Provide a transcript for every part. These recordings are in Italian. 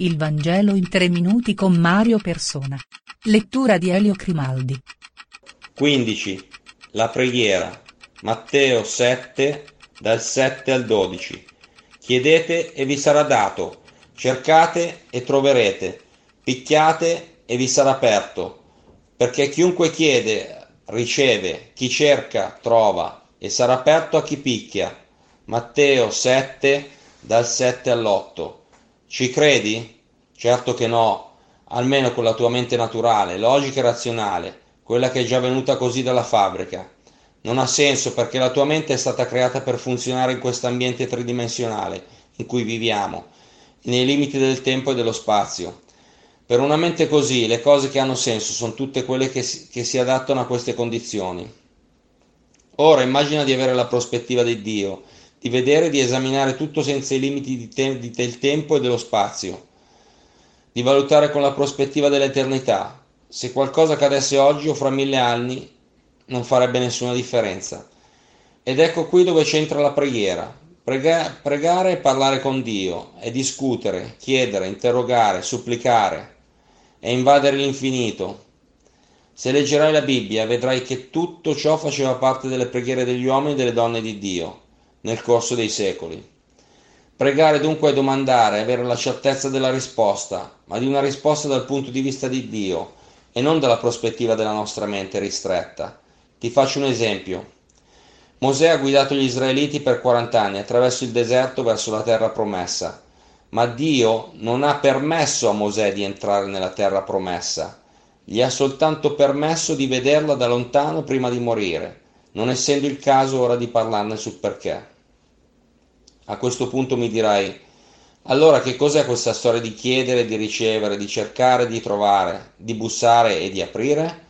Il Vangelo in tre minuti con Mario Persona. Lettura di Elio Crimaldi. 15. La preghiera. Matteo 7, dal 7 al 12. Chiedete e vi sarà dato, cercate e troverete, picchiate e vi sarà aperto, perché chiunque chiede riceve, chi cerca trova e sarà aperto a chi picchia. Matteo 7, dal 7 all'8. Ci credi? Certo che no, almeno con la tua mente naturale, logica e razionale, quella che è già venuta così dalla fabbrica. Non ha senso perché la tua mente è stata creata per funzionare in questo ambiente tridimensionale in cui viviamo, nei limiti del tempo e dello spazio. Per una mente così, le cose che hanno senso sono tutte quelle che si, che si adattano a queste condizioni. Ora immagina di avere la prospettiva di Dio, di vedere e di esaminare tutto senza i limiti di te- di- del tempo e dello spazio, di valutare con la prospettiva dell'eternità. Se qualcosa accadesse oggi o fra mille anni, non farebbe nessuna differenza. Ed ecco qui dove c'entra la preghiera. Prega- pregare e parlare con Dio, è discutere, chiedere, interrogare, supplicare, è invadere l'infinito. Se leggerai la Bibbia vedrai che tutto ciò faceva parte delle preghiere degli uomini e delle donne di Dio nel corso dei secoli. Pregare dunque è domandare, avere la certezza della risposta, ma di una risposta dal punto di vista di Dio e non dalla prospettiva della nostra mente ristretta. Ti faccio un esempio. Mosè ha guidato gli israeliti per 40 anni attraverso il deserto verso la terra promessa, ma Dio non ha permesso a Mosè di entrare nella terra promessa, gli ha soltanto permesso di vederla da lontano prima di morire, non essendo il caso ora di parlarne sul perché. A questo punto mi dirai, allora che cos'è questa storia di chiedere, di ricevere, di cercare, di trovare, di bussare e di aprire?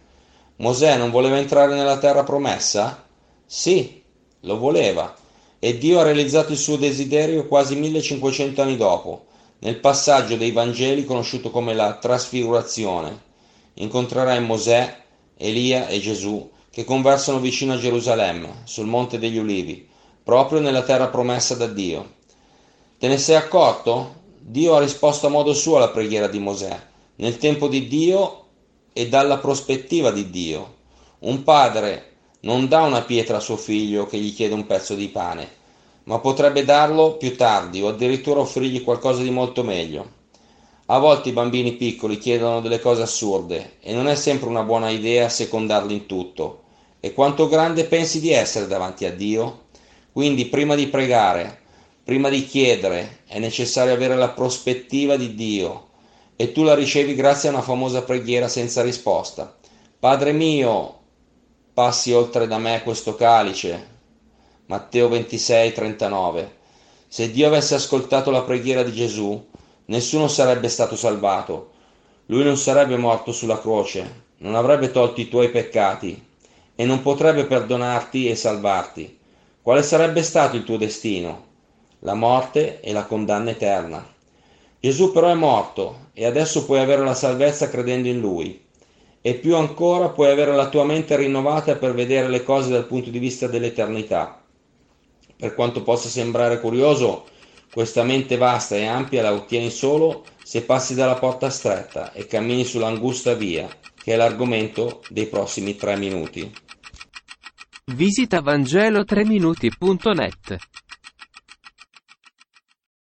Mosè non voleva entrare nella terra promessa? Sì, lo voleva, e Dio ha realizzato il suo desiderio quasi 1500 anni dopo, nel passaggio dei Vangeli conosciuto come la trasfigurazione. Incontrerai Mosè, Elia e Gesù che conversano vicino a Gerusalemme, sul Monte degli Ulivi, proprio nella terra promessa da Dio. Te ne sei accorto? Dio ha risposto a modo suo alla preghiera di Mosè, nel tempo di Dio e dalla prospettiva di Dio. Un padre non dà una pietra a suo figlio che gli chiede un pezzo di pane, ma potrebbe darlo più tardi o addirittura offrirgli qualcosa di molto meglio. A volte i bambini piccoli chiedono delle cose assurde e non è sempre una buona idea secondarli in tutto. E quanto grande pensi di essere davanti a Dio? Quindi prima di pregare, prima di chiedere, è necessario avere la prospettiva di Dio e tu la ricevi grazie a una famosa preghiera senza risposta. Padre mio, passi oltre da me questo calice. Matteo 26, 39. Se Dio avesse ascoltato la preghiera di Gesù, nessuno sarebbe stato salvato. Lui non sarebbe morto sulla croce, non avrebbe tolto i tuoi peccati e non potrebbe perdonarti e salvarti. Quale sarebbe stato il tuo destino? La morte e la condanna eterna. Gesù però è morto e adesso puoi avere la salvezza credendo in Lui e più ancora puoi avere la tua mente rinnovata per vedere le cose dal punto di vista dell'eternità. Per quanto possa sembrare curioso, questa mente vasta e ampia la ottieni solo se passi dalla porta stretta e cammini sull'angusta via, che è l'argomento dei prossimi tre minuti. Visita Vangelo3minuti.net